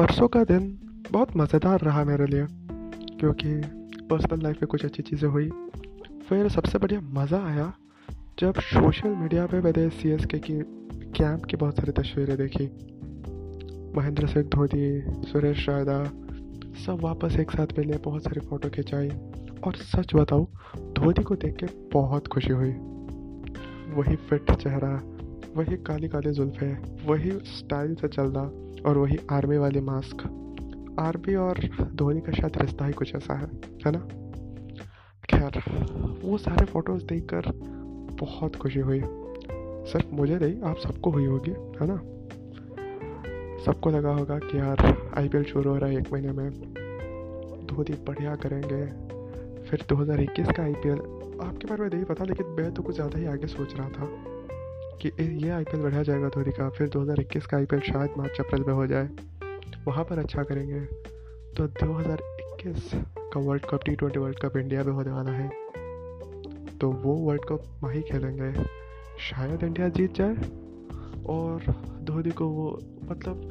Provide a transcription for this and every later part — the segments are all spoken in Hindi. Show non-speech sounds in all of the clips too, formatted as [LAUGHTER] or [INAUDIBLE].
परसों का दिन बहुत मज़ेदार रहा मेरे लिए, क्योंकि पर्सनल लाइफ में कुछ अच्छी चीज़ें हुई। फिर सबसे बढ़िया मज़ा आया जब सोशल मीडिया पे मैंने सी एस के की कैंप की बहुत सारी तस्वीरें देखी। महेंद्र सिंह धोनी, सुरेश रायदा सब वापस एक साथ मिले, बहुत सारी फ़ोटो खिंचाई। और सच बताऊँ, धोनी को देख के बहुत खुशी हुई। वही फिट चेहरा वही काले काली जुल्फे वही स्टाइल से चलना और वही आर्मी वाले मास्क आर्मी और धोनी का शायद रिश्ता ही कुछ ऐसा है है ना? खैर, वो सारे फ़ोटोज़ देखकर बहुत खुशी हुई। सिर्फ़ मुझे नहीं, आप सबको हुई होगी, है ना? सबको लगा होगा कि यार आईपीएल शुरू हो रहा है एक महीने में। धोनी बढ़िया करेंगे। फिर 2021 का आईपीएल आपके बारे में नहीं पता, लेकिन मैं तो कुछ ज़्यादा ही आगे सोच रहा था। कि ये आई बढ़ा जाएगा धोनी का फिर 2021 का आईपीएल शायद मार्च, अप्रैल में हो जाए। वहाँ पर अच्छा करेंगे। तो 2021 का world cup T twenty world cup India में होने वाला है। तो वो वर्ल्ड कप वहीं खेलेंगे। शायद इंडिया जीत जाए और धोनी को वो मतलब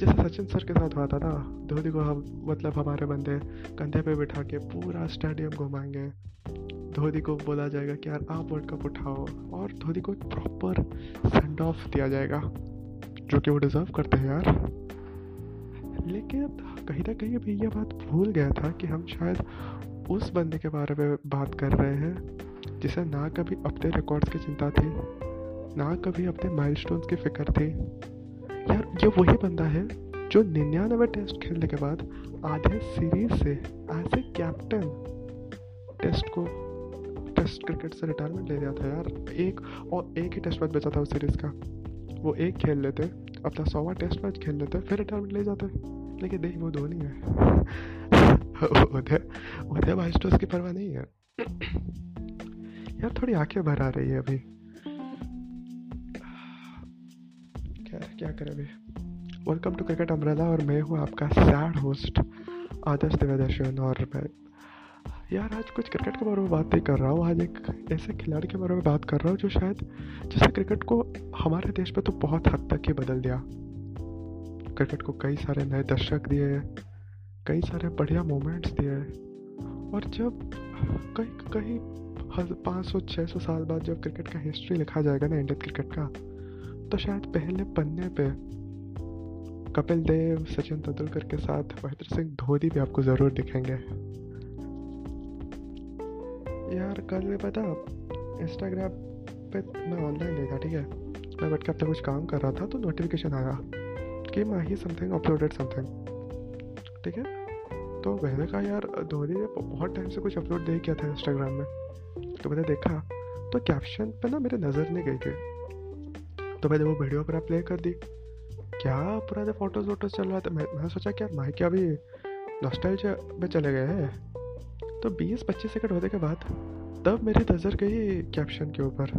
जैसे सचिन सर के साथ हुआ था ना, धोनी को हम मतलब हमारे बंदे कंधे पे बिठा के पूरा स्टेडियम घुमाएँगे। धोनी को बोला जाएगा कि यार आप वर्ल्ड कप उठाओ और धोनी को प्रॉपर सेंड ऑफ़ दिया जाएगा, जो कि वो डिज़र्व करते हैं यार। लेकिन कहीं ना कहीं अभी ये बात भूल गया था कि हम शायद उस बंदे के बारे में बात कर रहे हैं, जिसे ना कभी अपने रिकॉर्ड्स की चिंता थी, ना कभी अपने माइलस्टोन्स की फ़िक्र थी। यार, ये वही बंदा है जो निन्यानवे टेस्ट खेलने के बाद आधे सीरीज़ से एज ए कैप्टन टेस्ट को टेस्ट क्रिकेट से रिटायरमेंट ले लिया था यार। एक और एक ही टेस्ट मैच बचा था उस सीरीज़ का। वो एक खेल लेते अपना सौवा टेस्ट मैच खेल लेते, फिर रिटायरमेंट ले जाते। लेकिन नहीं वो धोनी है। उधर उधर माइस्टर्स की परवाह नहीं है। यार, थोड़ी आँखें भर आ रही है अभी। क्या क्या करें अभी? वेलकम टू क्रिकेट अमरेला और मैं हूँ आपका सैड होस्ट आदर्श दिव्यदर्शन और मैं यार, आज कुछ क्रिकेट के बारे में बात नहीं कर रहा हूँ। आज एक ऐसे खिलाड़ी के बारे में बात कर रहा हूँ जो शायद, जिसने क्रिकेट को हमारे देश में तो बहुत हद तक ही बदल दिया। क्रिकेट को कई सारे नए दर्शक दिए, कई सारे बढ़िया मोमेंट्स दिए। और जब कहीं कहीं पाँच सौ छः सौ साल बाद जब क्रिकेट का हिस्ट्री लिखा जाएगा ना इंडियन क्रिकेट का तो शायद पहले पन्ने पे कपिल देव, सचिन तेंदुलकर के साथ महेंद्र सिंह धोनी भी आपको ज़रूर दिखेंगे। यार, कल मैं पता इंस्टाग्राम पे मैं ऑनलाइन था ठीक है? मैं बैठ के कुछ काम कर रहा था तो नोटिफिकेशन आया कि माही समथिंग अपलोडेड समथिंग ठीक है? तो मैंने कहा, यार, धोनी ने बहुत टाइम से कुछ अपलोड नहीं किया था इंस्टाग्राम में। तो मैंने देखा तो कैप्शन पे ना मेरे नज़र नहीं गई थी। तो मैंने वो वीडियो पूरा प्ले कर दी। क्या पुराने फ़ोटोज़ वोटोज चल रहा था? मैंने सोचा, क्या माही क्या अभी नॉस्टैल्जिया में चले गए हैं? तो 20-25 सेकंड होने के बाद तब मेरी नज़र गई कैप्शन के ऊपर।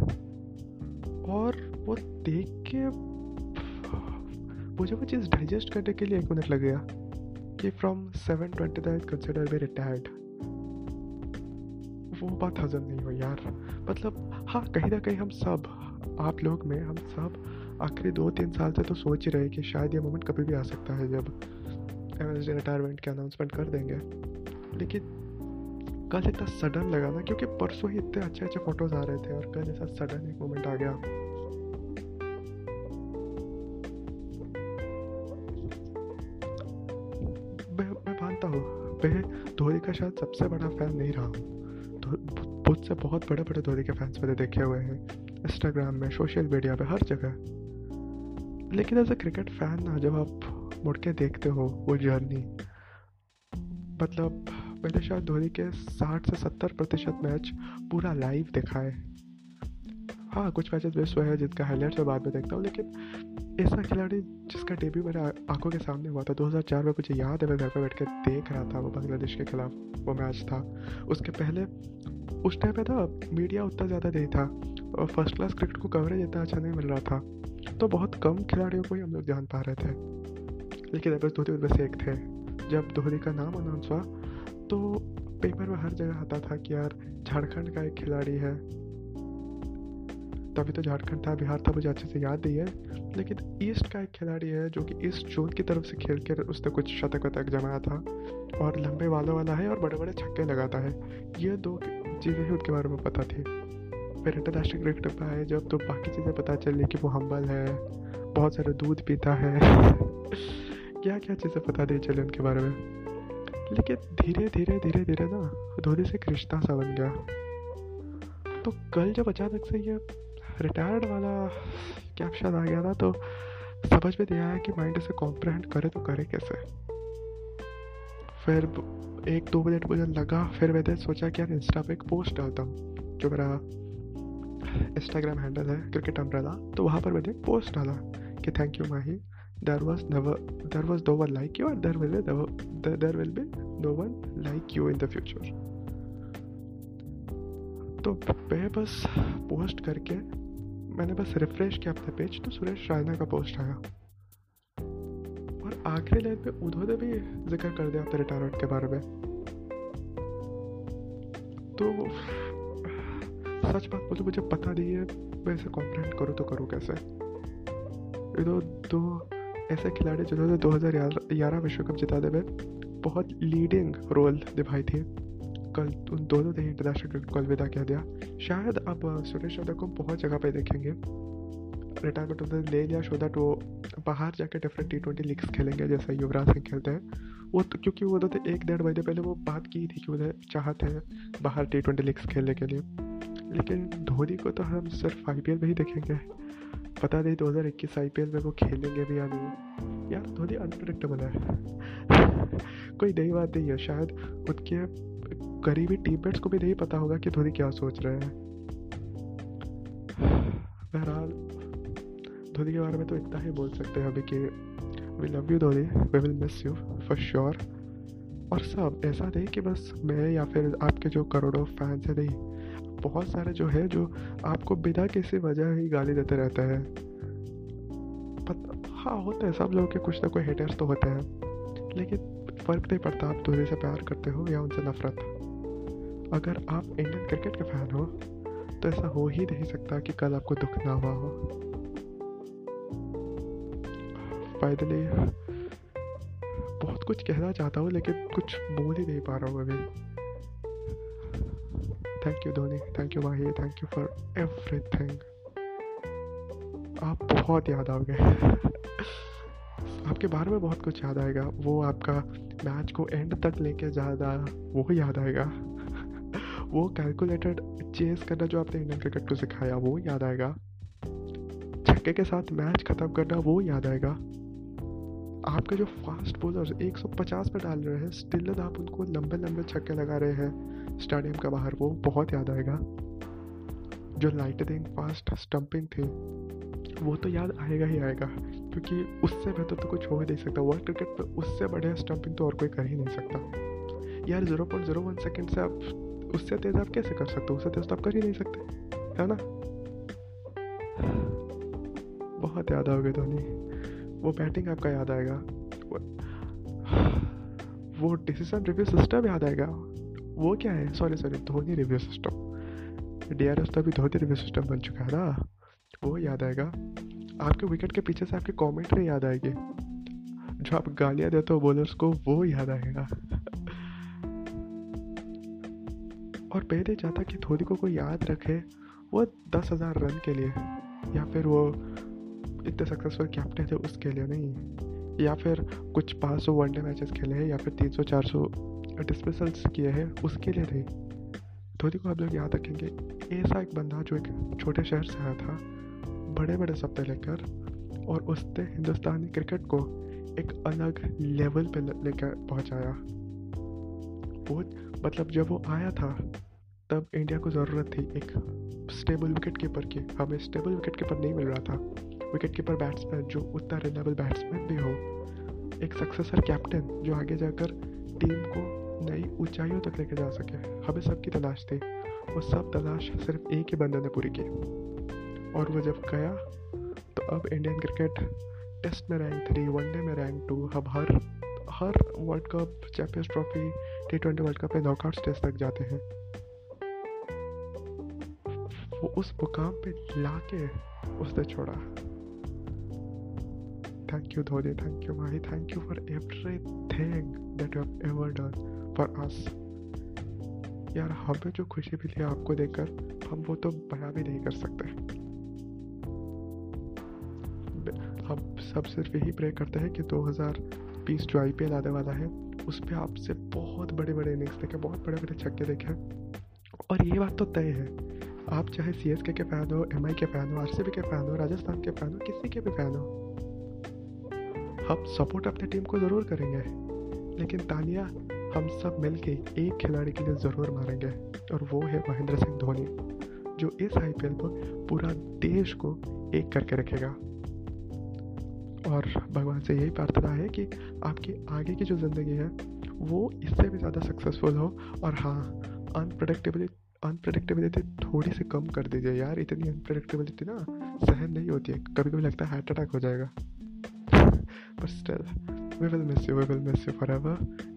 और वो देख के मुझे वो चीज़ डाइजेस्ट करने के लिए एक मिनट लग गया कि from seven twenty that consider me retired वो बात हजम नहीं हुई यार। मतलब हाँ कहीं ना कहीं हम सब, आप लोग में हम सब आखिरी दो तीन साल से तो सोच ही रहे कि शायद ये मोमेंट कभी भी आ सकता है जब एम रिटायरमेंट की अनाउंसमेंट कर देंगे। लेकिन कल इतना सडन लगा ना, क्योंकि परसों ही इतने अच्छे अच्छे फ़ोटोज़ आ रहे थे और कल ऐसा सडन एक मोमेंट आ गया। मैं मानता हूँ, मैं धोनी का शायद सबसे बड़ा फ़ैन नहीं रहा हूँ। मुझसे बहुत बड़े बड़े धोनी के फैंस मैंने देखे हुए हैं इंस्टाग्राम में सोशल मीडिया पे, हर जगह। लेकिन एज अ क्रिकेट फ़ैन ना, जब आप मुड़ के देखते हो वो जर्नी मतलब मैंने शायद धोनी के साठ से सत्तर प्रतिशत मैच पूरा लाइव देखा है हाँ कुछ मैचेस बेस्ट हुए हैं जिनका हाईलाइट्स मैं बाद में देखता हूँ, लेकिन ऐसा खिलाड़ी जिसका डेब्यू मेरे आँखों के सामने हुआ था 2004 में मुझे याद है, मैं घर पर बैठ कर देख रहा था, वो बांग्लादेश के खिलाफ वो मैच था। उसके पहले, उस टाइम पे था मीडिया उतना ज़्यादा नहीं था, और फ़र्स्ट क्लास क्रिकेट को कवरेज इतना अच्छा नहीं मिल रहा था। तो बहुत कम खिलाड़ियों को ही हम लोग जान पा रहे थे। लेकिन एम धोनी उनमें से एक थे, जब धोनी का नाम अनाउंस हुआ तो पेपर में हर जगह आता था कि यार, झारखंड का एक खिलाड़ी है। तभी तो झारखंड था, बिहार था, मुझे अच्छे से याद नहीं है। लेकिन ईस्ट का एक खिलाड़ी है, जो कि ईस्ट जोन की तरफ़ से खेल कर उसने कुछ शतक वतक जमाया था और लंबे वालों वाला है और बड़े बड़े छक्के लगाता है। ये दो चीज़ें ही उनके बारे में पता थी। फिर इंटरनेशनल क्रिकेट पर आए, जब तो बाकी चीज़ें पता चली कि वो हम्बल है, बहुत सारे दूध पीता है। [LAUGHS] क्या क्या चीज़ें पता नहीं चली उनके बारे में। लेकिन धीरे धीरे धीरे धीरे ना धोनी से रिश्ता सा बन गया। तो कल जब अचानक से ये रिटायर्ड वाला कैप्शन आ गया ना तो समझ में दिया है कि माइंड से कॉम्प्रहेंड करे तो करे कैसे। फिर एक, दो मिनट मुझे लगा, फिर मैंने सोचा कि यार इंस्टा पे एक पोस्ट डालता हूँ, जो मेरा इंस्टाग्राम हैंडल है क्रिकेट अम्ब्रेला तो वहाँ पर मैंने एक पोस्ट डाला कि thank you Mahi. There was never there was no one like you और there will there will be no one like you in the future तो मैं बस पोस्ट करके, मैंने बस रिफ्रेश किया अपने पेज तो सुरेश रायना का पोस्ट आया। और आखिरी लाइन पे उन्होंने भी ज़िक्र कर दिया अपने रिटायरमेंट के बारे में। तो सच बात बोलो मुझे पता नहीं है, मैं इसे कॉम्प्लेंट करूँ तो करूँ कैसे? ये दो दो ऐसे खिलाड़ी जिन्होंने 2011 विश्व कप जिताने में बहुत लीडिंग रोल निभाई थी। कल उन दोनों ने इंटरनेशनल क्रिकेट को अलविदा कह दिया। शायद अब सुरेश रैना को बहुत जगह पे देखेंगे। रिटायरमेंट उन्होंने ले लिया शो दैट वो बाहर जाकर डिफरेंट टी ट्वेंटी लीग्स खेलेंगे जैसे युवराज सिंह खेलते हैं। वो तो क्योंकि वो तो एक डेढ़ महीने पहले वो बात की थी कि उन्हें चाहते हैं बाहर टी ट्वेंटी लीग्स खेलने के लिए। लेकिन धोनी को तो हम सिर्फ़ आईपीएल में ही देखेंगे। पता नहीं दो हज़ार इक्कीस आई में वो खेलेंगे भी या नहीं। यार, धोनी अनप्रडिक्टेबल है। कोई नई बात नहीं है। शायद उनके करीबी टीममेट्स को भी नहीं पता होगा कि धोनी क्या सोच रहे हैं। बहरहाल, धोनी के बारे में तो इतना ही बोल सकते हैं अभी कि we love you Dhoni. We will miss you for sure और सब, ऐसा नहीं कि बस मैं या फिर आपके जो करोड़ों फैंस हैं, नहीं। बहुत सारे जो है, जो आपको बिना किसी वजह ही गाली देते रहते हैं। पता हाँ होते हैं, सब लोगों के कुछ ना कोई हेटर्स तो होते हैं। लेकिन फ़र्क नहीं पड़ता, आप धोनी से प्यार करते हो या उनसे नफरत। अगर आप इंडियन क्रिकेट के फ़ैन हो तो ऐसा हो ही नहीं सकता कि कल आपको दुख ना हुआ हो। फाइनली बहुत कुछ कहना चाहता हूँ, लेकिन कुछ बोल ही नहीं पा रहा हूँ अभी। Thank you Dhoni thank you Mahi thank you for everything आप बहुत याद आओगे आपके बारे में बहुत कुछ याद आएगा। वो आपका मैच को एंड तक लेके जाना वो याद आएगा। वो कैलकुलेटेड चेस करना जो आपने इंडियन क्रिकेट को सिखाया, वो याद आएगा। छक्के के साथ मैच ख़त्म करना, वो याद आएगा। आपके जो फास्ट बॉलर्स 150 पे डाल रहे हैं स्टिल आप उनको लंबे लंबे छक्के लगा रहे हैं। स्टेडियम का बाहर, वो बहुत याद आएगा। जो लाइटनिंग फास्ट स्टंपिंग थी, वो तो याद आएगा ही आएगा। क्योंकि उससे बेहतर तो कुछ हो ही नहीं सकता। वर्ल्ड क्रिकेट में उससे बढ़िया स्टम्पिंग तो और कोई कर ही नहीं सकता। यार zero point zero one second से आप उससे तेज़ आप कैसे कर सकते हो? उससे तेज़ तो आप कर ही नहीं सकते, है ना? बहुत याद आओगे धोनी। वो बैटिंग आपका याद आएगा। वो डिसीज़न रिव्यू सिस्टम याद आएगा। वो क्या है? Sorry sorry Dhoni review system D R S तो अभी धोनी रिव्यू सिस्टम बन चुका है ना? वो याद आएगा। आपके विकेट के पीछे से आपकी कॉमेंट्री याद आएगी। जो आप गालियाँ देते हो बॉलर्स को, वो याद आएगा। और पहले चाहता कि धोनी को कोई याद रखे, वो दस हज़ार रन के लिए, या फिर वो इतने सक्सेसफुल कैप्टन थे उसके लिए नहीं। या फिर कुछ पाँच सौ वनडे मैचेस खेले हैं, या फिर तीन सौ, चार सौ डिस्मिसल्स किए हैं, उसके लिए नहीं। धोनी को आप लोग याद रखेंगे, ऐसा एक बंदा जो एक छोटे शहर से आया था बड़े बड़े सपने लेकर और उसने हिंदुस्तानी क्रिकेट को एक अलग लेवल पे लेकर पहुँचाया। वो मतलब जब वो आया था, तब इंडिया को ज़रूरत थी एक स्टेबल विकेट कीपर की। हमें स्टेबल विकेट कीपर नहीं मिल रहा था। विकेट कीपर बैट्समैन जो उतना रिलेबल बैट्समैन भी हो, एक सक्सेसर कैप्टन जो आगे जाकर टीम को नई ऊंचाइयों तक लेकर जा सके। हमें सबकी तलाश थी। वो सब तलाश सिर्फ़ एक ही बंदे ने पूरी की। और वो जब गया तो अब इंडियन क्रिकेट टेस्ट में रैंक थ्री वनडे में रैंक टू अब हर हर world cup champions trophy T twenty world cup में नॉकआउट स्टेज तक जाते हैं। वो उस मुकाम पे ला के उसने छोड़ा। Thank you Dhoni thank you Mahi thank you for everything that you have ever done for us यार, हमें जो खुशी मिली है आपको देखकर, हम वो तो बयां भी नहीं कर सकते। सब सिर्फ़ यही प्रे करते हैं कि 2020 जो आई पी एल आने वाला है उस पर आपसे बहुत बड़े बड़े इनिंग्स देखें, बहुत बड़े बड़े छक्के देखें। और ये बात तो तय है, आप चाहे सी एस के के फ़ैन हो एम आई के फ़ैन हो आर सी बी के फ़ैन हो, राजस्थान के फ़ैन हो, किसी के भी फ़ैन हो, हम सपोर्ट अपनी टीम को ज़रूर करेंगे। लेकिन तालियाँ हम सब मिल के एक खिलाड़ी के लिए ज़रूर मारेंगे, और वो है महेंद्र सिंह धोनी, जो इस आई पी एल पर पूरा देश को एक करके रखेगा। और भगवान से यही प्रार्थना है कि आपकी आगे की जो ज़िंदगी है, वो इससे भी ज़्यादा सक्सेसफुल हो। और हाँ अनप्रडिक्टेबिलिटी अनप्रडिक्टेबिलिटी थोड़ी सी कम कर दीजिए यार। इतनी अनप्रडिक्टेबिलिटी ना सहन नहीं होती है। कभी कभी लगता है हार्ट अटैक हो जाएगा। But still we will miss you we will miss you forever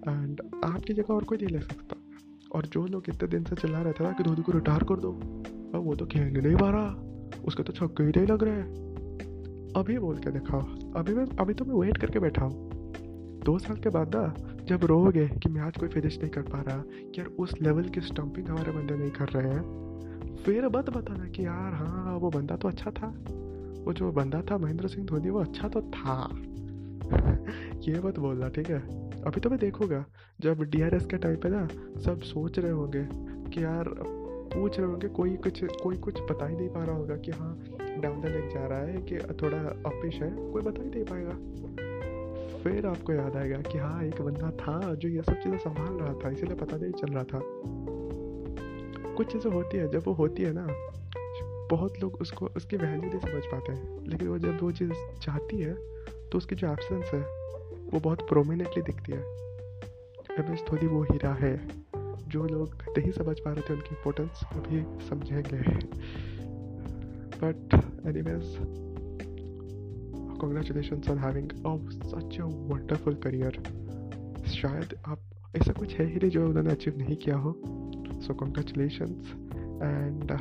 and आपकी जगह और कोई नहीं ले सकता। और जो लोग इतने दिन से चिल्ला रहे थे ना कि धोनी को रिटायर कर दो, अब वो तो खेलने नहीं पा रहा। उसके तो छक्के ही नहीं लग रहे। हैं अभी बोल के दिखाओ अभी मैं अभी तो मैं वेट करके बैठा हूँ। दो साल के बाद ना, जब रोगे कि मैच कोई फिनिश नहीं कर पा रहा, कि यार उस लेवल की स्टम्पिंग हमारे बंदे नहीं कर रहे हैं, फिर मत बताना कि यार हाँ वो बंदा तो अच्छा था। वो जो बंदा था, महेंद्र सिंह धोनी, वो अच्छा तो था। [LAUGHS] ये मत बोलना, ठीक है? अभी तो मैं देखूँगा। जब डी के टाइम पे ना, सब सोच रहे होंगे कि यार पूछ रहे होंगे कोई कुछ कोई कुछ बता ही नहीं पा रहा होगा कि हाँ डाउन द लेग जा रहा है कि थोड़ा अपिश है, कोई बता ही नहीं पाएगा। फिर आपको याद आएगा कि हाँ एक बंदा था जो ये सब चीज़ें संभाल रहा था, इसीलिए पता नहीं चल रहा था। कुछ चीज़ें होती है, जब वो होती है ना, बहुत लोग उसको, उसकी वैल्यू नहीं समझ पाते हैं। लेकिन वो जब वो चीज़ चाहती है तो उसकी जो एब्सेंस है, वो बहुत प्रोमिनेंटली दिखती है। एम एस वो हीरा है। जो लोग नहीं समझ पा रहे थे उनकी इम्पोर्टेंस अभी समझेंगे but anyways on having oh, such a wonderful career. शायद आप ऐसा कुछ है ही नहीं जो उन्होंने अचीव नहीं किया हो। सो कॉन्ग्रेचुलेशंस एंड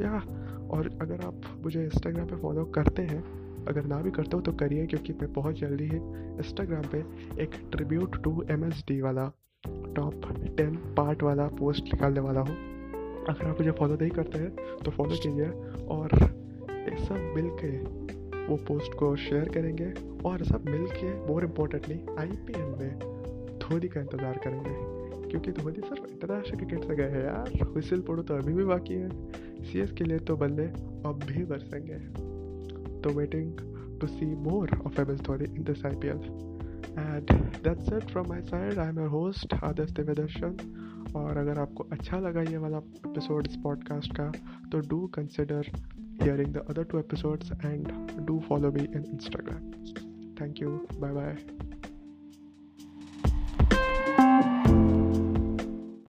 या और अगर आप मुझे इंस्टाग्राम पे फॉलो करते हैं अगर ना भी करते हो तो करिए क्योंकि मैं बहुत जल्दी ही इंस्टाग्राम पे एक ट्रिब्यूट टू एम वाला टॉप टेन पार्ट वाला पोस्ट निकालने वाला हूँ। अगर आप मुझे फॉलो नहीं करते हैं तो फॉलो कीजिए और सब मिल के वो पोस्ट को शेयर करेंगे और सब मिल के more importantly I P L में धोनी का इंतज़ार करेंगे। क्योंकि धोनी सिर्फ़ इंटरनेशनल क्रिकेट से गए हैं यार। विसिल पड़ो तो अभी भी बाकी है। सी के लिए तो बल्ले अब भी बरसेंगे। तो waiting to see more of M S Dhoni in this I and that's it from my side I am your host Adarsh Devdarshan और अगर आपको अच्छा लगा ये वाला एपिसोड इस पॉडकास्ट का तो do consider hearing the other two episodes and do follow me in Instagram thank you bye bye